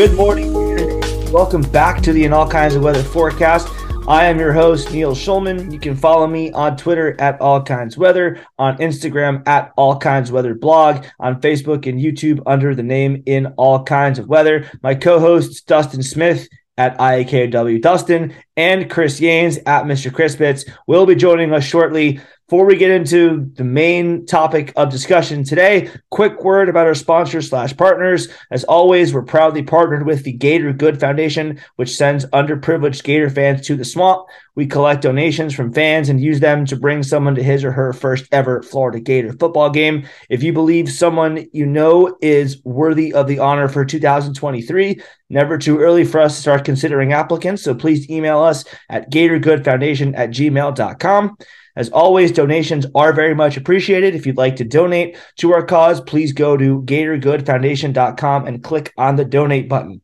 Good morning. Welcome back to the In All Kinds of Weather forecast. I am your host, Neil Schulman. You can follow me on Twitter at All Kinds Weather, on Instagram at All Kinds Weather Blog, on Facebook and YouTube under the name In All Kinds of Weather. My co hosts, Dustin Smith at IAKW Dustin and Chris Yanes at Mr. Crispits, will be joining us shortly. Before we get into the main topic of discussion today, quick word about our sponsors slash partners. As always, we're proudly partnered with the Gator Good Foundation, which sends underprivileged Gator fans to the swamp. We collect donations from fans and use them to bring someone to his or her first ever Florida Gator football game. If you believe someone you know is worthy of the honor for 2023, never too early for us to start considering applicants. So please email us at gatorgoodfoundation at gmail.com. As always, donations are very much appreciated. If you'd like to donate to our cause, please go to gatorgoodfoundation.com and click on the donate button.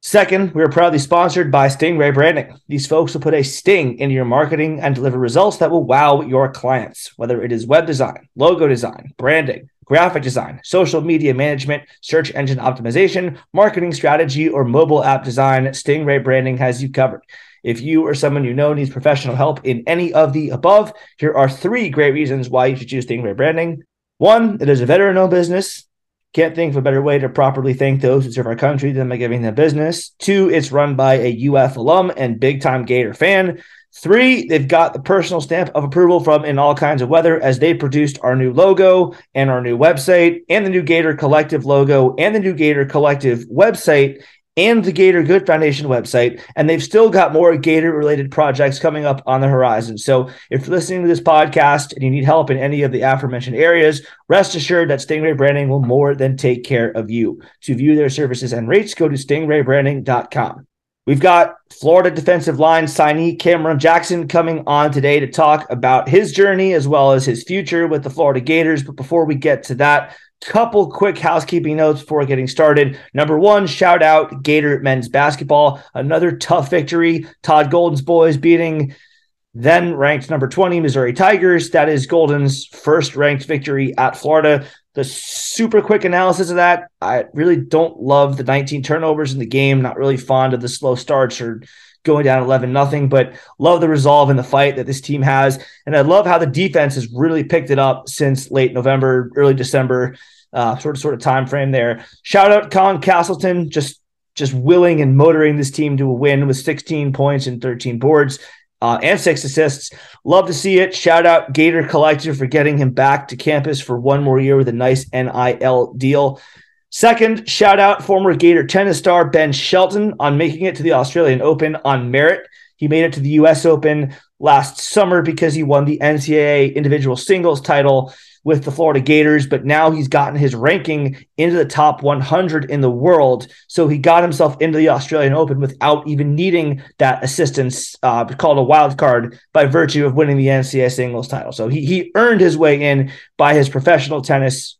Second, we are proudly sponsored by Stingray Branding. These folks will put a sting into your marketing and deliver results that will wow your clients, whether it is web design, logo design, branding, graphic design, social media management, search engine optimization, marketing strategy, or mobile app design. Stingray Branding has you covered. If you or someone you know needs professional help in any of the above, here are three great reasons why you should choose Stingray Branding. One, it is a veteran owned business. Can't think of a better way to properly thank those who serve our country than by giving them business. Two, it's run by a UF alum and big time Gator fan. Three, they've got the personal stamp of approval from In All Kinds of Weather as they produced our new logo and our new website and the new Gator Collective logo and the new Gator Collective website and the Gator Good Foundation website. And they've still got more Gator related projects coming up on the horizon. So if you're listening to this podcast and you need help in any of the aforementioned areas, rest assured that Stingray Branding will more than take care of you. To view their services and rates, go to stingraybranding.com. We've got Florida defensive line signee Cameron Jackson coming on today to talk about his journey as well as his future with the Florida Gators. But before we get to that, couple quick housekeeping notes before getting started. Number one, shout out Gator men's basketball. Another tough victory. Todd Golden's boys beating then ranked number 20 Missouri Tigers. That is Golden's first ranked victory at Florida. The super quick analysis of that, I really don't love the 19 turnovers in the game. Not really fond of the slow starts or going down 11 nothing, but love the resolve and the fight that this team has. And I love how the defense has really picked it up since late November, early December, uh, sort of sort of time frame there. Shout out Colin Castleton, just just willing and motoring this team to a win with 16 points and 13 boards. Uh, and six assists. Love to see it. Shout out Gator Collective for getting him back to campus for one more year with a nice NIL deal. Second, shout out former Gator tennis star Ben Shelton on making it to the Australian Open on merit. He made it to the US Open last summer because he won the NCAA individual singles title with the Florida Gators, but now he's gotten his ranking into the top 100 in the world. So he got himself into the Australian Open without even needing that assistance, uh, called a wild card, by virtue of winning the NCAA singles title. So he, he earned his way in by his professional tennis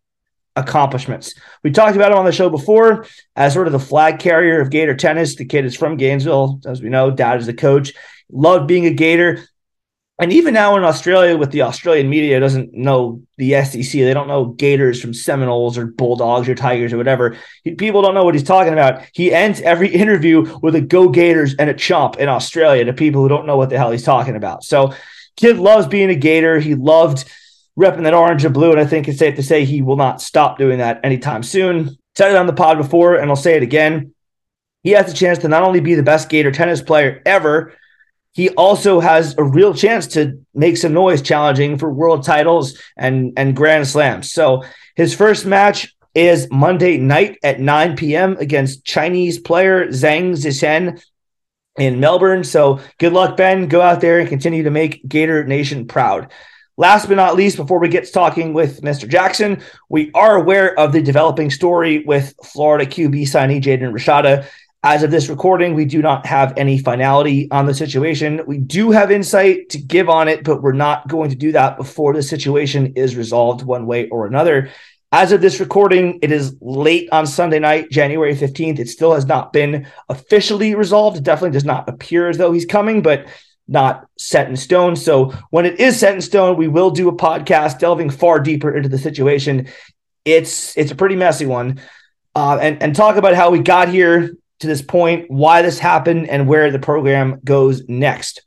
accomplishments. We talked about him on the show before as sort of the flag carrier of Gator tennis. The kid is from Gainesville, as we know. Dad is the coach. Loved being a Gator. And even now in Australia, with the Australian media, doesn't know the SEC. They don't know Gators from Seminoles or Bulldogs or Tigers or whatever. People don't know what he's talking about. He ends every interview with a "Go Gators" and a chomp in Australia to people who don't know what the hell he's talking about. So, kid loves being a Gator. He loved repping that orange and blue. And I think it's safe to say he will not stop doing that anytime soon. Said it on the pod before, and I'll say it again. He has a chance to not only be the best Gator tennis player ever, he also has a real chance to make some noise challenging for world titles and, and grand slams. So his first match is Monday night at 9 p.m. against Chinese player Zhang Zhizhen in Melbourne. So good luck, Ben. Go out there and continue to make Gator Nation proud. Last but not least, before we get to talking with Mr. Jackson, we are aware of the developing story with Florida QB signee Jaden Rashada. As of this recording, we do not have any finality on the situation. We do have insight to give on it, but we're not going to do that before the situation is resolved one way or another. As of this recording, it is late on Sunday night, January 15th. It still has not been officially resolved. It definitely does not appear as though he's coming, but not set in stone. So when it is set in stone, we will do a podcast delving far deeper into the situation. It's it's a pretty messy one. uh, and and talk about how we got here to this point, why this happened, and where the program goes next.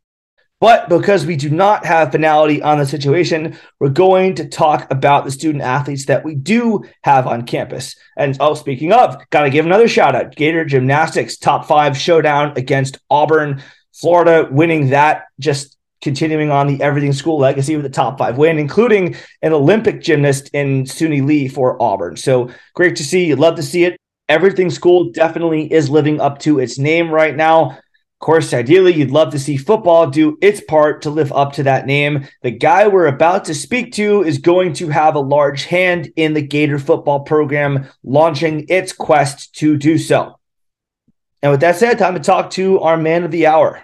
But because we do not have finality on the situation, we're going to talk about the student athletes that we do have on campus. And oh, speaking of, got to give another shout out Gator Gymnastics top five showdown against Auburn, Florida, winning that, just continuing on the everything school legacy with the top five win, including an Olympic gymnast in Suni Lee for Auburn. So great to see. Love to see it. Everything school definitely is living up to its name right now Of course, ideally, you'd love to see football do its part to live up to that name. The guy we're about to speak to is going to have a large hand in the Gator football program launching its quest to do so. And with that said, time to talk to our man of the hour.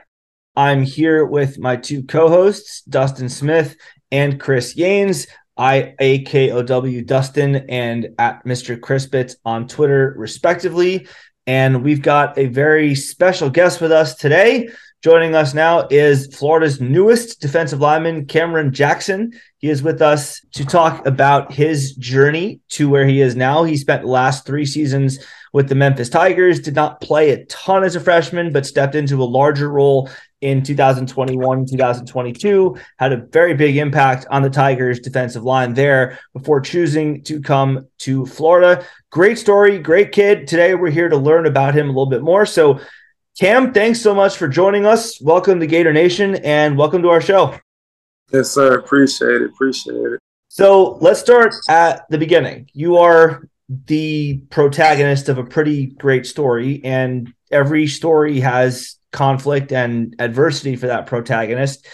I'm here with my two co hosts, Dustin Smith and Chris Yanes. I A K O W Dustin and at Mr. Crispitz on Twitter, respectively. And we've got a very special guest with us today. Joining us now is Florida's newest defensive lineman, Cameron Jackson. He is with us to talk about his journey to where he is now. He spent the last three seasons with the Memphis Tigers, did not play a ton as a freshman, but stepped into a larger role in 2021, 2022, had a very big impact on the Tigers defensive line there before choosing to come to Florida. Great story, great kid. Today we're here to learn about him a little bit more. So, Cam, thanks so much for joining us. Welcome to Gator Nation and welcome to our show. Yes, sir. Appreciate it. Appreciate it. So, let's start at the beginning. You are the protagonist of a pretty great story, and every story has conflict and adversity for that protagonist.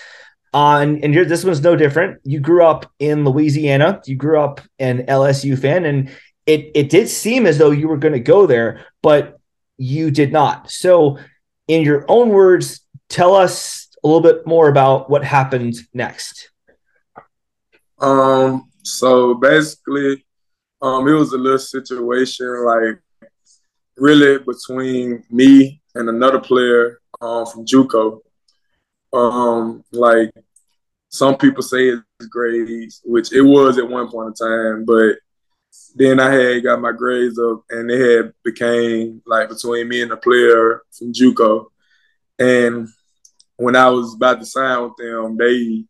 Uh, and, and this one's no different. You grew up in Louisiana. You grew up an LSU fan, and it it did seem as though you were going to go there, but you did not. So, in your own words, tell us a little bit more about what happened next. Um. So basically, um, it was a little situation like really between me and another player um, from JUCO. Um, like some people say it's grades, which it was at one point in time, but then I had got my grades up and it had became like between me and a player from JUCO. And when I was about to sign with them, they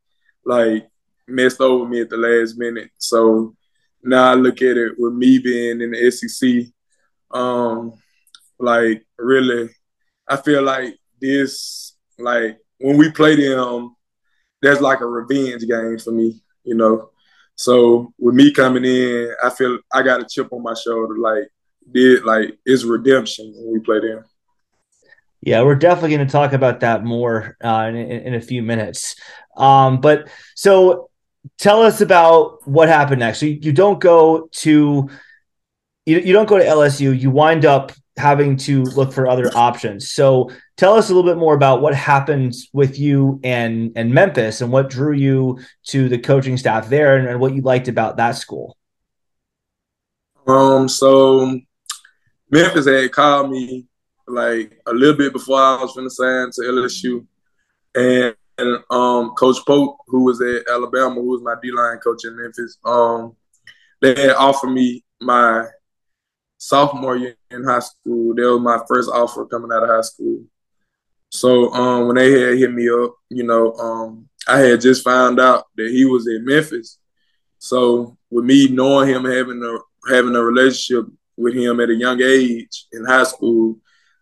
like messed over me at the last minute. So now I look at it with me being in the SEC, um, like really, I feel like this, like when we play them, that's like a revenge game for me, you know. So with me coming in, I feel I got a chip on my shoulder, like did like it's redemption when we play them. Yeah, we're definitely going to talk about that more uh, in, in, a few minutes. Um, but so tell us about what happened next. So you, you don't go to you, you don't go to LSU. You wind up having to look for other options. So tell us a little bit more about what happened with you and and Memphis and what drew you to the coaching staff there and, and what you liked about that school. Um, so Memphis had called me like a little bit before I was to sign to LSU, and, and um, Coach Pope, who was at Alabama, who was my D line coach in Memphis, um, they had offered me my sophomore year in high school. That was my first offer coming out of high school. So um, when they had hit me up, you know, um, I had just found out that he was in Memphis. So with me knowing him, having a having a relationship with him at a young age in high school,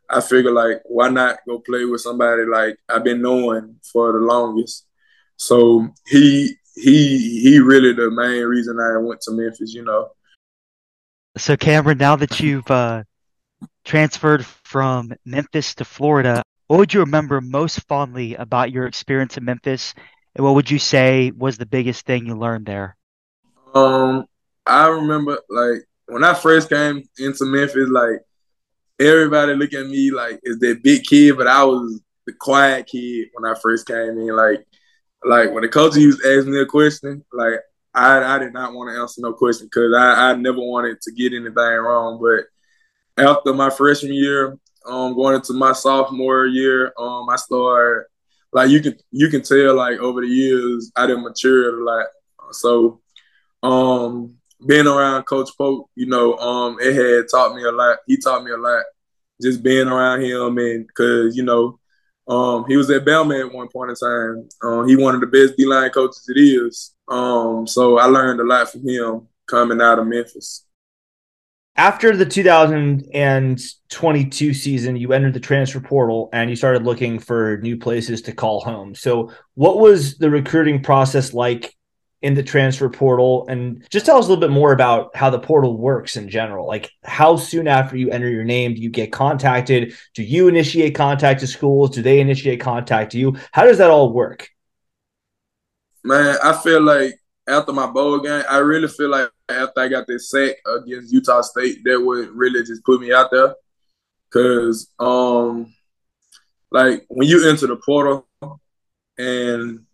I figured like, why not go play with somebody like I've been knowing for the longest. So he he he really the main reason I went to Memphis, you know. So, Cameron, now that you've uh, transferred from Memphis to Florida, what would you remember most fondly about your experience in Memphis? And what would you say was the biggest thing you learned there? Um, I remember like when I first came into Memphis, like everybody look at me like is that big kid, but I was the quiet kid when I first came in. Like, like when the coach used to ask me a question, like I, I did not want to answer no question because I, I never wanted to get anything wrong. But after my freshman year, um, going into my sophomore year, um, I started like you can you can tell like over the years I didn't mature a lot. So um, being around Coach Pope, you know, um, it had taught me a lot. He taught me a lot just being around him, and because you know, um, he was at Bama at one point in time. Uh, he one of the best D line coaches it is. Um, so I learned a lot from him coming out of Memphis. After the 2022 season, you entered the transfer portal and you started looking for new places to call home. So, what was the recruiting process like in the transfer portal? And just tell us a little bit more about how the portal works in general. Like how soon after you enter your name do you get contacted? Do you initiate contact to schools? Do they initiate contact to you? How does that all work man i feel like after my bowl game i really feel like after i got this sack against utah state that would really just put me out there because um like when you enter the portal and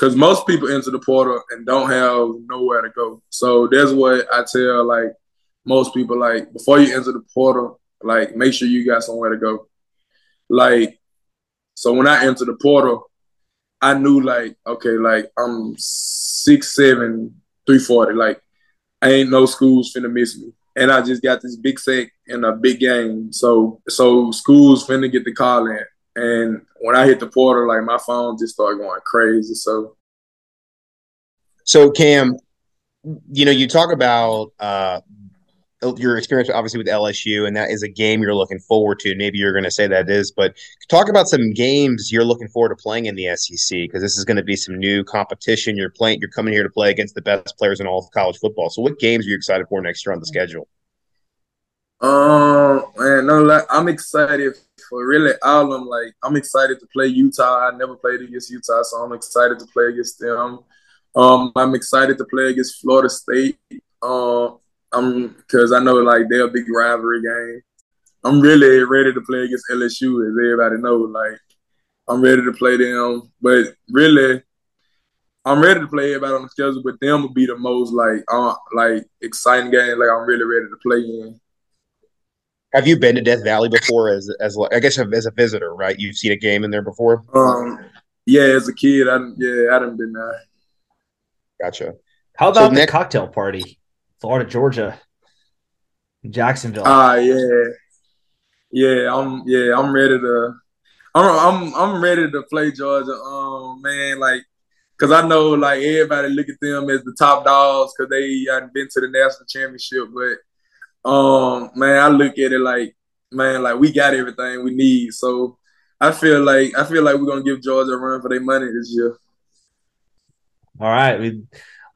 because most people enter the portal and don't have nowhere to go. So that's what I tell like most people like before you enter the portal, like make sure you got somewhere to go. Like so when I entered the portal, I knew like okay, like I'm six seven, three forty. Like I ain't no schools finna miss me. And I just got this big sack in a big game. So so schools finna get the call in. And when I hit the portal, like my phone just started going crazy. So, so Cam, you know, you talk about uh, your experience obviously with LSU, and that is a game you're looking forward to. Maybe you're going to say that is, but talk about some games you're looking forward to playing in the SEC because this is going to be some new competition. You're playing, you're coming here to play against the best players in all of college football. So, what games are you excited for next year on the schedule? Um, man, no, like I'm excited for really all of them. Like I'm excited to play Utah. I never played against Utah, so I'm excited to play against them. Um, I'm excited to play against Florida State. Um, I'm because I know like they're a big rivalry game. I'm really ready to play against LSU, as everybody knows. Like I'm ready to play them, but really, I'm ready to play everybody on the schedule. But them will be the most like uh, like exciting game. Like I'm really ready to play in. Have you been to Death Valley before? As as I guess as a visitor, right? You've seen a game in there before. Um, yeah, as a kid, I yeah, I haven't been there. Gotcha. How about so the next- cocktail party, Florida, Georgia, Jacksonville? Ah, uh, yeah, yeah. I'm yeah, I'm ready to. I'm I'm I'm ready to play Georgia. Um, man, like, cause I know like everybody look at them as the top dogs because they hadn't been to the national championship, but um, man, I look at it like, man, like we got everything we need. So I feel like I feel like we're gonna give Georgia a run for their money this year. All right, we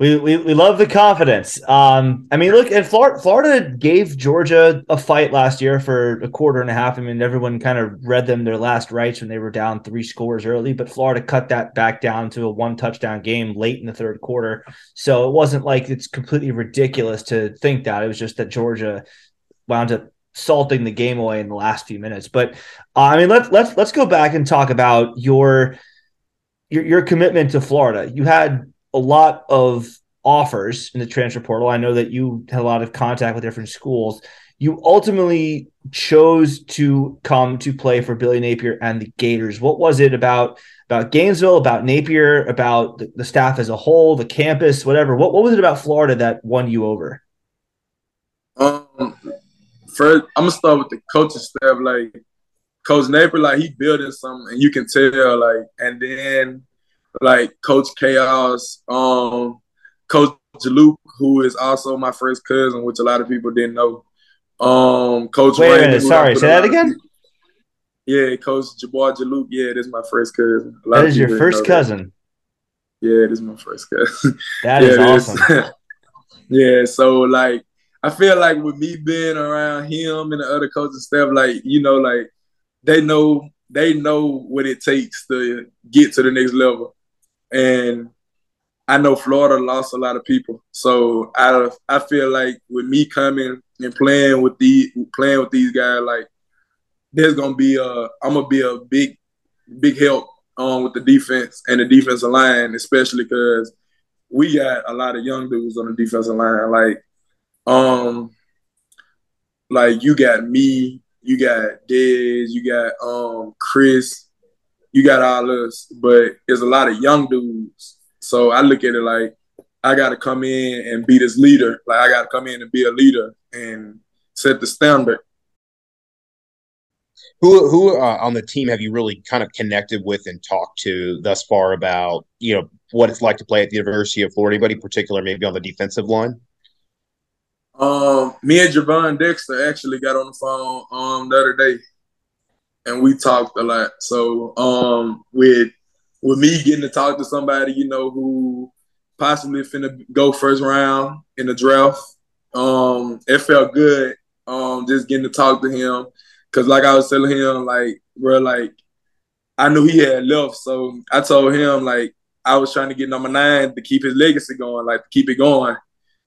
we, we, we love the confidence. Um, I mean, look, and Florida, Florida gave Georgia a fight last year for a quarter and a half. I mean, everyone kind of read them their last rites when they were down three scores early, but Florida cut that back down to a one touchdown game late in the third quarter. So it wasn't like it's completely ridiculous to think that. It was just that Georgia wound up salting the game away in the last few minutes. But uh, I mean, let's let's let's go back and talk about your your your commitment to Florida. You had a lot of offers in the transfer portal. I know that you had a lot of contact with different schools. You ultimately chose to come to play for Billy Napier and the Gators. What was it about about Gainesville, about Napier, about the, the staff as a whole, the campus, whatever? What what was it about Florida that won you over? Um, first I'm gonna start with the coaching staff. Like Coach Napier, like he building something, and you can tell. Like, and then like Coach Chaos, um, Coach Luke, who is also my first cousin, which a lot of people didn't know. Um, Coach Wait Raymond, sorry, say that again. Yeah, Coach Jabbar Juluke. Yeah, this is my first cousin. That is your first cousin. That. Yeah, this is my first cousin. That is yeah, awesome. yeah, so like I feel like with me being around him and the other coaching staff, like you know, like they know they know what it takes to get to the next level. And I know Florida lost a lot of people, so I I feel like with me coming and playing with the playing with these guys, like there's gonna be a I'm gonna be a big big help um, with the defense and the defensive line, especially because we got a lot of young dudes on the defensive line. Like, um, like you got me, you got Dez, you got um Chris, you got all us, but there's a lot of young dudes. So I look at it like I got to come in and be this leader. Like I got to come in and be a leader and set the standard. Who who uh, on the team have you really kind of connected with and talked to thus far about you know what it's like to play at the University of Florida? Anybody in particular, maybe on the defensive line? Um, me and Gervon Dexter actually got on the phone um the other day, and we talked a lot. So um, with with me getting to talk to somebody, you know, who possibly finna go first round in the draft, um, it felt good. Um, just getting to talk to him, cause like I was telling him, like, bro, like, I knew he had left, so I told him like I was trying to get number nine to keep his legacy going, like to keep it going.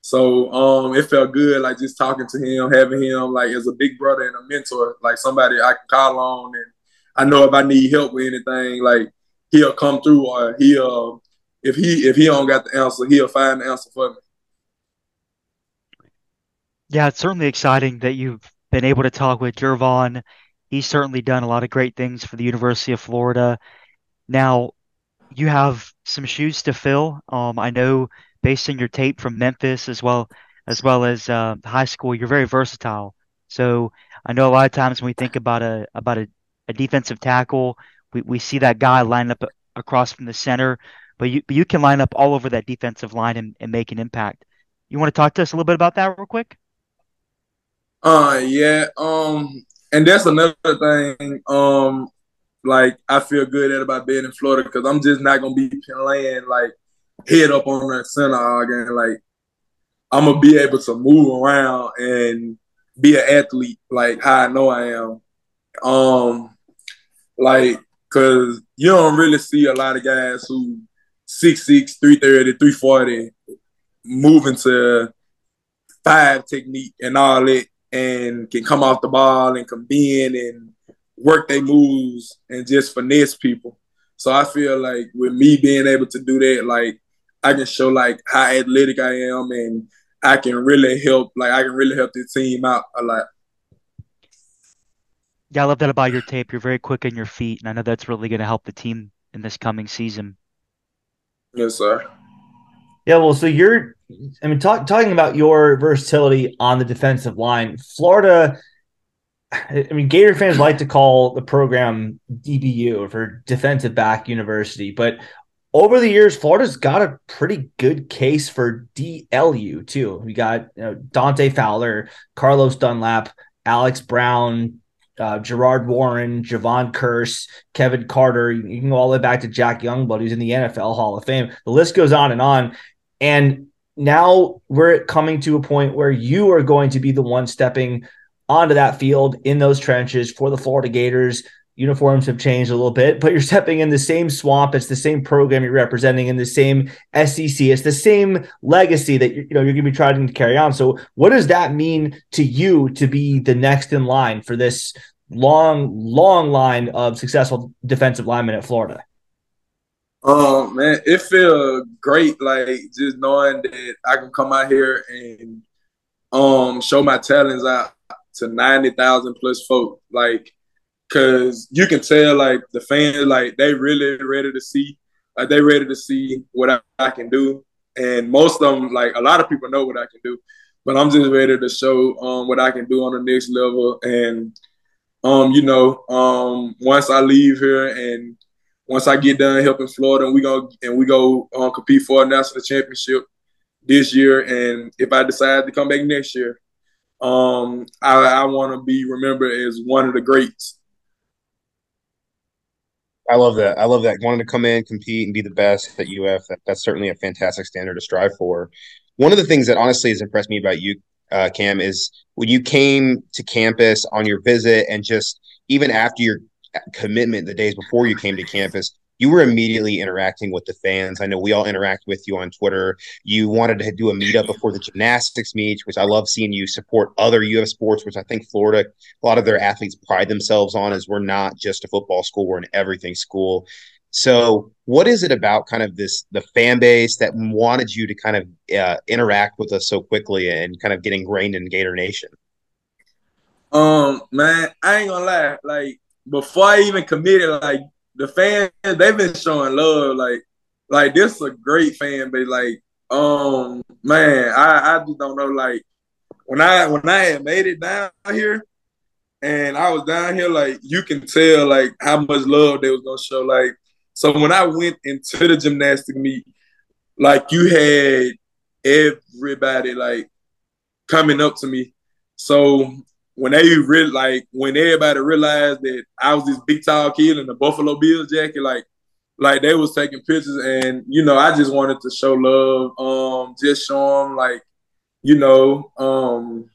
So um, it felt good, like just talking to him, having him like as a big brother and a mentor, like somebody I can call on, and I know if I need help with anything, like he'll come through, or he'll if he if he don't got the answer, he'll find the answer for me. Yeah, it's certainly exciting that you've been able to talk with Gervon. He's certainly done a lot of great things for the University of Florida. Now, you have some shoes to fill. Um, I know based on your tape from Memphis as well as well as uh, high school, you're very versatile. So I know a lot of times when we think about a about a, a defensive tackle, we, we see that guy line up across from the center, but you but you can line up all over that defensive line and, and make an impact. You want to talk to us a little bit about that real quick? Uh yeah. Um and that's another thing. Um like I feel good at about being in Florida because I'm just not gonna be playing like head up on that center again. Like I'm gonna be able to move around and be an athlete like how I know I am. Um, like because you don't really see a lot of guys who 6'6", 330, 340 moving to five technique and all that and can come off the ball and come in and work their moves and just finesse people. So I feel like with me being able to do that, like I can show like how athletic I am and I can really help like I can really help the team out a lot. Yeah, I love that about your tape. You're very quick on your feet, and I know that's really going to help the team in this coming season. Yes, sir. Yeah, well, so you're, I mean, talk, talking about your versatility on the defensive line, Florida. I mean, Gator fans like to call the program DBU for Defensive Back University, but over the years, Florida's got a pretty good case for DLU too. We got you know, Dante Fowler, Carlos Dunlap, Alex Brown, uh, Gerard Warren, Jevon Kearse, Kevin Carter. You, you, can go all the way back to Jack Youngblood, who's in the NFL Hall of Fame. The list goes on and on. And now we're coming to a point where you are going to be the one stepping onto that field in those trenches for the Florida Gators uniforms have changed a little bit, but you're stepping in the same swamp. It's the same program you're representing in the same SEC. It's the same legacy that you know you're going to be trying to carry on. So, what does that mean to you to be the next in line for this long, long line of successful defensive linemen at Florida? Um, man, it feels great. Like just knowing that I can come out here and um show my talents out to ninety thousand plus folk. Like Cause you can tell like the fans like they really ready to see like they ready to see what I, I, can do. And most of them like a lot of people know what I can do, but I'm just ready to show um what I can do on the next level. And um you know um once I leave here and once I get done helping Florida and we go and we go um, compete for a national championship this year. And if I decide to come back next year, um, I, I want to be remembered as one of the greats I love that. I love that. Wanting to come in, compete, and be the best at UF. That, that's certainly a fantastic standard to strive for. One of the things that honestly has impressed me about you, uh, Cam, is when you came to campus on your visit, and just even after your commitment, the days before you came to campus, you were immediately interacting with the fans. I know we all interact with you on Twitter. You wanted to do a meetup before the gymnastics meet, which I love seeing you support other UF sports, which I think Florida, a lot of their athletes pride themselves on, is we're not just a football school, we're an everything school. So, what is it about kind of this the fan base that wanted you to kind of uh, interact with us so quickly and kind of get ingrained in Gator Nation? Um, man, I ain't gonna lie. Like before I even committed, like the fans they've been showing love. Like like this is a great fan base. Like Um, man, I, I just don't know. Like when I when I had made it down here, and I was down here, like you can tell like how much love they was gonna show. Like so when I went into the gymnastic meet, like you had everybody like coming up to me. So when they really like when everybody realized that I was this big tall kid in the Buffalo Bills jacket, like like they was taking pictures and you know I just wanted to show love, um, just show them like you know, um,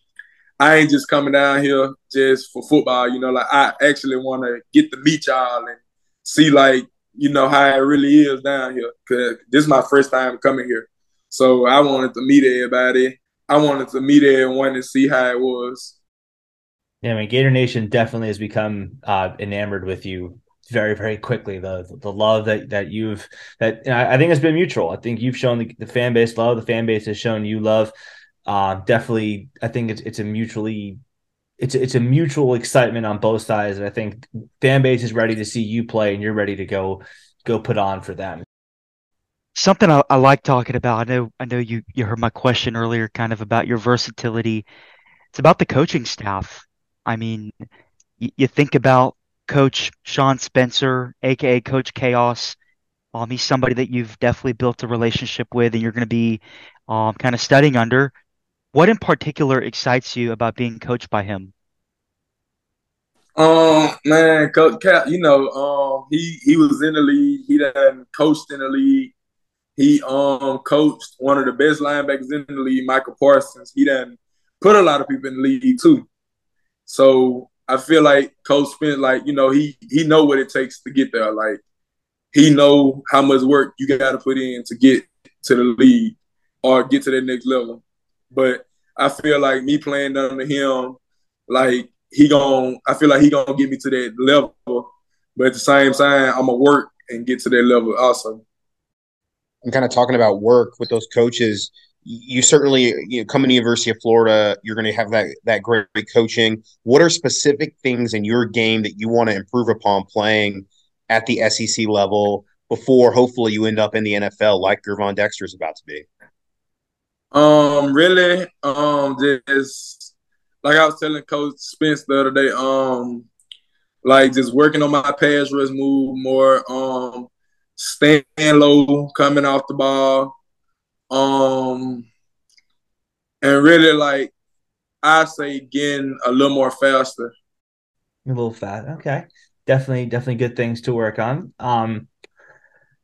I ain't just coming down here just for football. You know, like I actually want to get to meet y'all and see like you know how it really is down here. Cause this is my first time coming here, so I wanted to meet everybody. I wanted to meet everyone and see how it was. Yeah, I mean, Gator Nation definitely has become uh, enamored with you very, very quickly. The the love that that you've that I think has been mutual. I think you've shown the, the fan base love. The fan base has shown you love. Uh, definitely, I think it's it's a mutually it's it's a mutual excitement on both sides. And I think fan base is ready to see you play, and you're ready to go go put on for them. Something I, I like talking about. I know I know you you heard my question earlier, kind of about your versatility. It's about the coaching staff. I mean, you, you think about Coach Sean Spencer, aka Coach Chaos. Um, he's somebody that you've definitely built a relationship with, and you're going to be um, kind of studying under. What in particular excites you about being coached by him? Um, man, Coach Cap, you know, um, he he was in the league. He done coached in the league. He um coached one of the best linebackers in the league, Michael Parsons. He done put a lot of people in the league too. So I feel like Coach Spence, like you know, he he know what it takes to get there. Like he know how much work you got to put in to get to the league or get to that next level. But I feel like me playing under him, like he gon' I feel like he gonna get me to that level. But at the same time, I'm gonna work and get to that level also. I'm kind of talking about work with those coaches. You certainly, you know, coming to University of Florida, you're going to have that that great coaching. What are specific things in your game that you want to improve upon playing at the SEC level before, hopefully, you end up in the NFL like Gervon Dexter is about to be? Um, really, um, just like I was telling Coach Spence the other day, um, like just working on my pass rush move more, um, staying low, coming off the ball, um, and really like I say getting a little more faster. A little fat, okay. Definitely, definitely good things to work on. Um,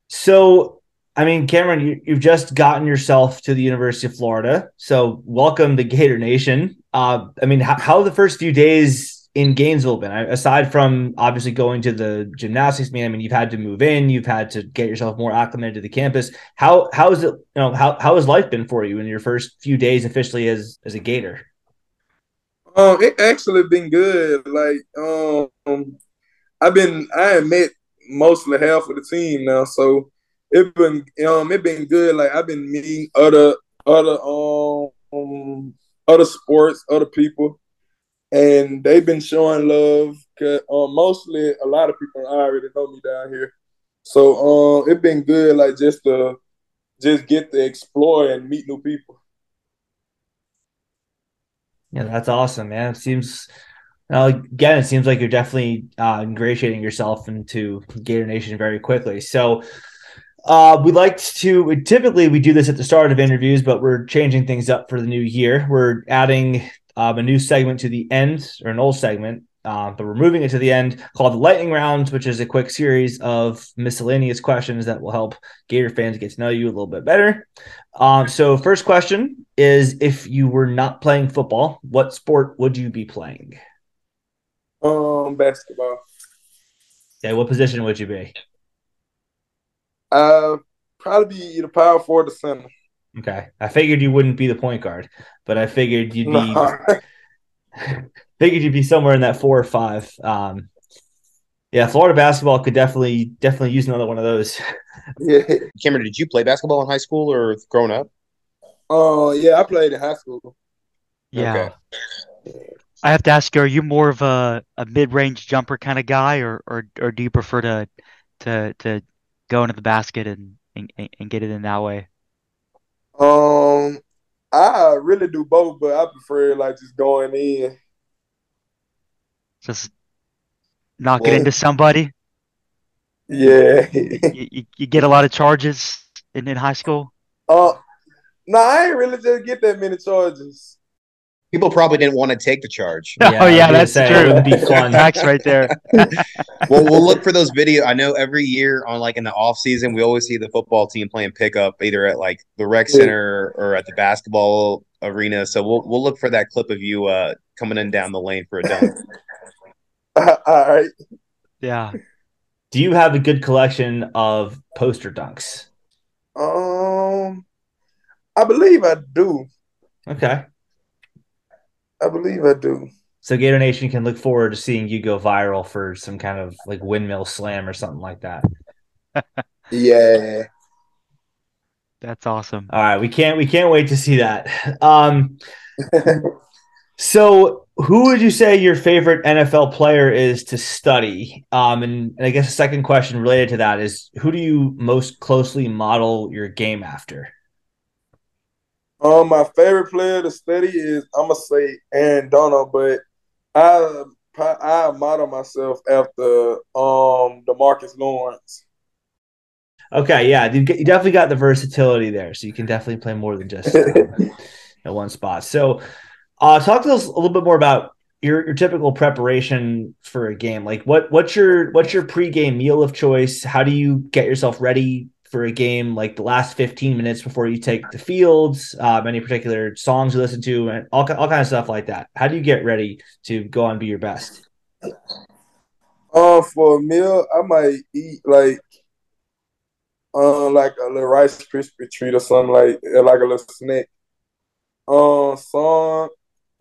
so I mean, Cameron, you, have just gotten yourself to the University of Florida, so welcome to Gator Nation. Uh, I mean, how, how the first few days in Gainesville been? Aside from obviously going to the gymnastics meet, I mean, you've had to move in, you've had to get yourself more acclimated to the campus. How how is it? You know, how how has life been for you in your first few days officially as as a Gator? Um, it actually been good. Like, um, I've been I have met mostly half of the team now, so it been um it been good. Like I've been meeting other other um other sports, other people, and they've been showing love. Um, mostly a lot of people already know me down here, so um it been good. Like just to just get to explore and meet new people. Yeah, that's awesome, man. It seems now, again, it seems like you're definitely uh, ingratiating yourself into Gator Nation very quickly. So, uh, we like to typically we do this at the start of interviews, but we're changing things up for the new year. We're adding um, a new segment to the end, or an old segment, uh, but we're moving it to the end called the Lightning Round, which is a quick series of miscellaneous questions that will help Gator fans get to know you a little bit better. Um, so, first question is: If you were not playing football, what sport would you be playing? Um, basketball. Okay, what position would you be? Uh, probably be either power forward or center. Okay, I figured you wouldn't be the point guard, but I figured you'd be figured you'd be somewhere in that four or five. Um, yeah, Florida basketball could definitely definitely use another one of those. yeah, Cameron, did you play basketball in high school or growing up? Oh uh, yeah, I played in high school. Yeah. Okay. I have to ask you: Are you more of a, a mid range jumper kind of guy, or, or or do you prefer to to to go into the basket and, and, and get it in that way? Um, I really do both, but I prefer like just going in. Just knock it into somebody. Yeah. You, you, you get a lot of charges in, in high school. Uh, no, I ain't really just get that many charges. People probably didn't want to take the charge. oh yeah, that's say, true. It would be fun. Facts right there. well, we'll look for those video. I know every year on like in the off season, we always see the football team playing pickup either at like the rec center or at the basketball arena. So we'll we'll look for that clip of you uh, coming in down the lane for a dunk. All right. Yeah. Do you have a good collection of poster dunks? Um, I believe I do. Okay. I believe I do. So Gator Nation can look forward to seeing you go viral for some kind of like windmill slam or something like that. Yeah. That's awesome. All right, we can't we can't wait to see that. Um, so who would you say your favorite NFL player is to study? Um, and, and I guess a second question related to that is who do you most closely model your game after? Um, my favorite player to study is I'm gonna say Aaron Donald, but I I model myself after um Demarcus Lawrence. Okay, yeah, you, definitely got the versatility there, so you can definitely play more than just um, at one spot. So, uh, talk to us a little bit more about your your typical preparation for a game. Like, what what's your what's your pregame meal of choice? How do you get yourself ready for a game? Like the last fifteen minutes before you take the fields, um, any particular songs you listen to, and all all kind of stuff like that. How do you get ready to go and be your best? Um, for a meal, I might eat like um like a little Rice Krispie treat or something like like a little snack. Um, song.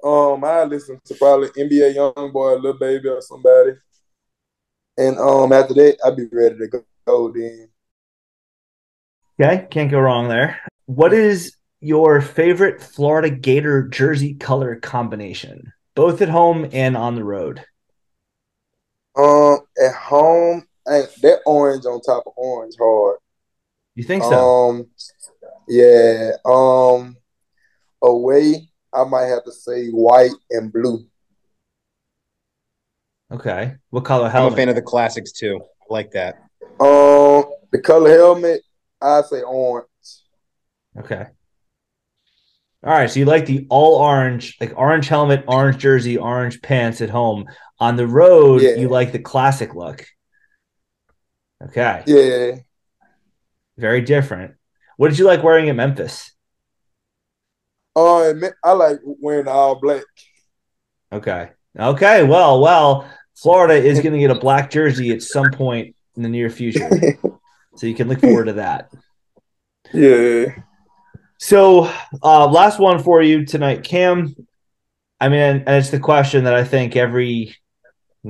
Um, I listen to probably NBA YoungBoy, Lil Baby, or somebody. And um, after that, I'd be ready to go then. Okay, can't go wrong there. What is your favorite Florida Gator jersey color combination, both at home and on the road? Um, at home, ain't that orange on top of orange hard. You think so? Um, yeah. Um, away, I might have to say white and blue. okay. What color helmet? I'm a fan of the classics too. I like that. Um, the color helmet, I say orange. okay. All right. So you like the all orange, like orange helmet, orange jersey, orange pants at home. On the road, Yeah. you like the classic look. Okay. Yeah. Very different. What did you like wearing at Memphis? Um, I like wearing all black. Okay. Okay. Well, well, Florida is going to get a black jersey at some point in the near future. So you can look forward to that. yeah. So, uh, last one for you tonight, Cam. I mean, and it's the question that I think every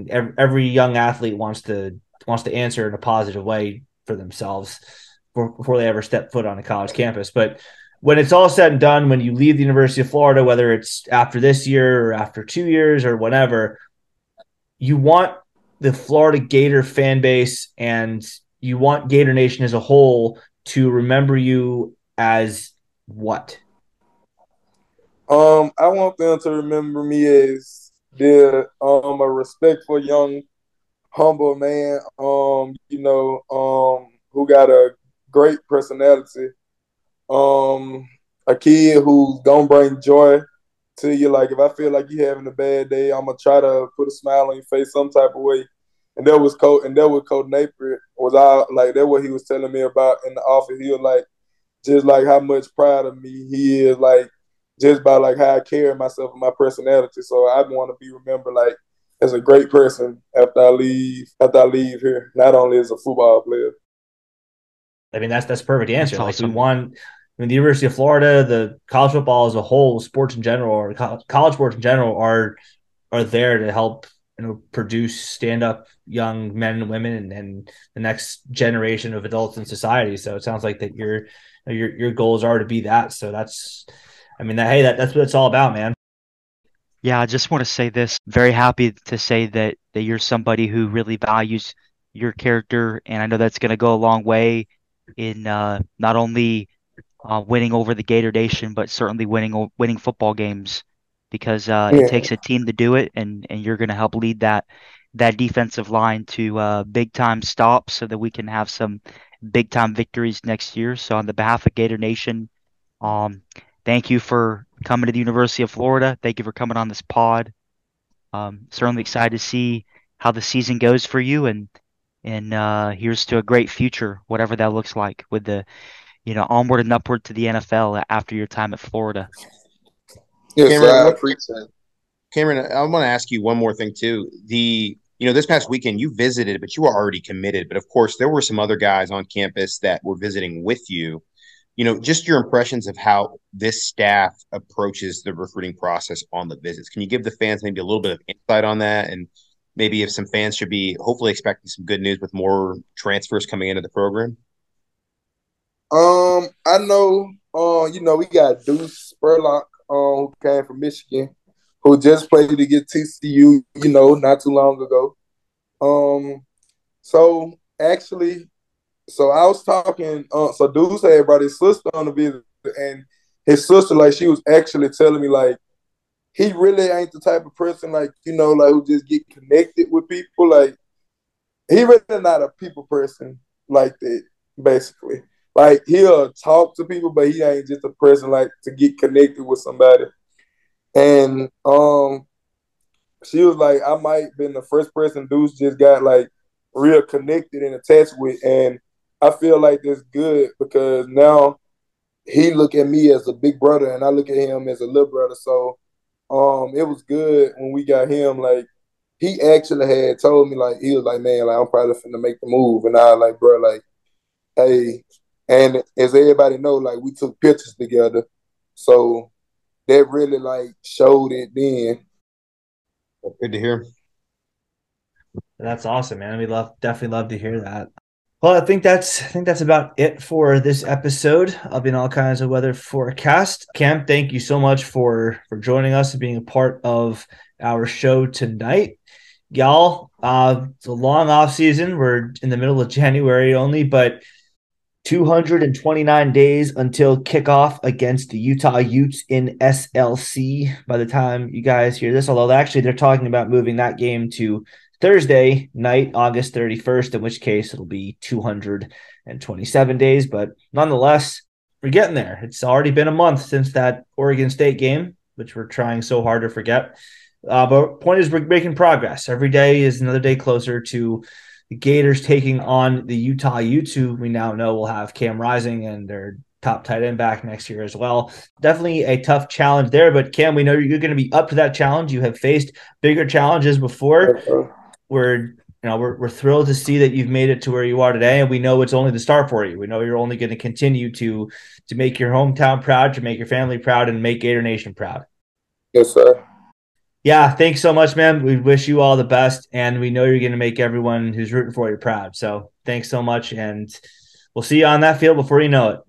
every, young athlete wants to wants to answer in a positive way for themselves before, before they ever step foot on a college campus. But when it's all said and done, when you leave the University of Florida, whether it's after this year or after two years or whatever, you want the Florida Gator fan base and you want Gator Nation as a whole to remember you as what? Um, I want them to remember me as the um a respectful young, humble man. Um, you know, um, who got a great personality. Um, a kid who's gonna bring joy to you. Like if I feel like you're having a bad day, I'm gonna try to put a smile on your face some type of way. And that was Coach, and that was Coach Napier was out like that. What he was telling me about in the office. He was like, just like how much proud of me he is, like just by like how I carry myself and my personality. So I want to be remembered like as a great person after I leave after I leave here, not only as a football player. I mean, that's that's a perfect answer. That's like awesome. we want, I mean, the University of Florida, the college football as a whole, sports in general, or college sports in general, are are there to help you know produce stand up young men and women and, and the next generation of adults in society. So it sounds like that your your your goals are to be that. So that's, I mean, that hey, that that's what it's all about, man. Yeah, I just want to say this. Very happy to say that that you're somebody who really values your character, and I know that's going to go a long way in uh, not only uh, winning over the Gator Nation, but certainly winning winning football games because uh, Yeah. it takes a team to do it, and and you're going to help lead that that defensive line to uh, big time stops so that we can have some big time victories next year. So on the behalf of Gator Nation, um, thank you for coming to the University of Florida. Thank you for coming on this pod. Um, certainly excited to see how the season goes for you, and and uh, here's to a great future, whatever that looks like, with the you know onward and upward to the NFL after your time at Florida. Yes, Cameron, I appreciate. Cameron, I want to ask you one more thing too. The you know this past weekend you visited, but you were already committed. But of course, there were some other guys on campus that were visiting with you. You know, just your impressions of how this staff approaches the recruiting process on the visits. Can you give the fans maybe a little bit of insight on that, and maybe if some fans should be hopefully expecting some good news with more transfers coming into the program? Um, I know. Uh, you know, we got Deuce Spurlock, um, who came from Michigan, who just played to get TCU. You know, not too long ago. Um, so actually, so I was talking. Uh, so Deuce had brought his sister on the visit, and his sister, like, she was actually telling me, like, he really ain't the type of person, like, you know, like who just get connected with people. Like, he really not a people person like that, basically like he'll talk to people, but he ain't just a person like to get connected with somebody. And um, she was like, I might been the first person Deuce just got like real connected and attached with, and I feel like that's good because now he look at me as a big brother, and I look at him as a little brother. So um, it was good when we got him. Like he actually had told me like he was like, man, like I'm probably finna make the move, and I like, bro, like, hey. And as everybody know, like we took pictures together, so that really like showed it then. Good to hear. That's awesome, man. We love definitely love to hear that. Well, I think that's I think that's about it for this episode of in all kinds of weather forecast. Cam, thank you so much for for joining us and being a part of our show tonight. Y'all, uh, it's a long off season. We're in the middle of January only, but 229 days until kickoff against the Utah Utes in SLC by the time you guys hear this. Although actually they're talking about moving that game to Thursday night, August 31st, in which case it'll be 227 days. But nonetheless, we're getting there. It's already been a month since that Oregon State game, which we're trying so hard to forget. Uh, but point is, we're making progress. Every day is another day closer to the Gators taking on the Utah who we now know will have Cam Rising and their top tight end back next year as well. Definitely a tough challenge there, but Cam, we know you're going to be up to that challenge. You have faced bigger challenges before. We're you know we're we're thrilled to see that you've made it to where you are today, and we know it's only the start for you. We know you're only going to continue to to make your hometown proud, to make your family proud, and make Gator Nation proud. Yes, sir. Yeah, thanks so much, man. We wish you all the best, and we know you're going to make everyone who's rooting for you proud. So thanks so much, and we'll see you on that field before you know it.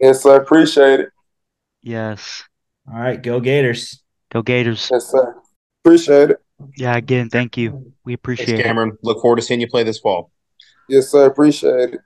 Yes, sir. Appreciate it. Yes, All right, go Gators. go Gators. Yes, sir. Appreciate it. Yeah, again, thank you. We appreciate Thanks, it. Cameron. Look forward to seeing you play this fall. Yes, sir. Appreciate it.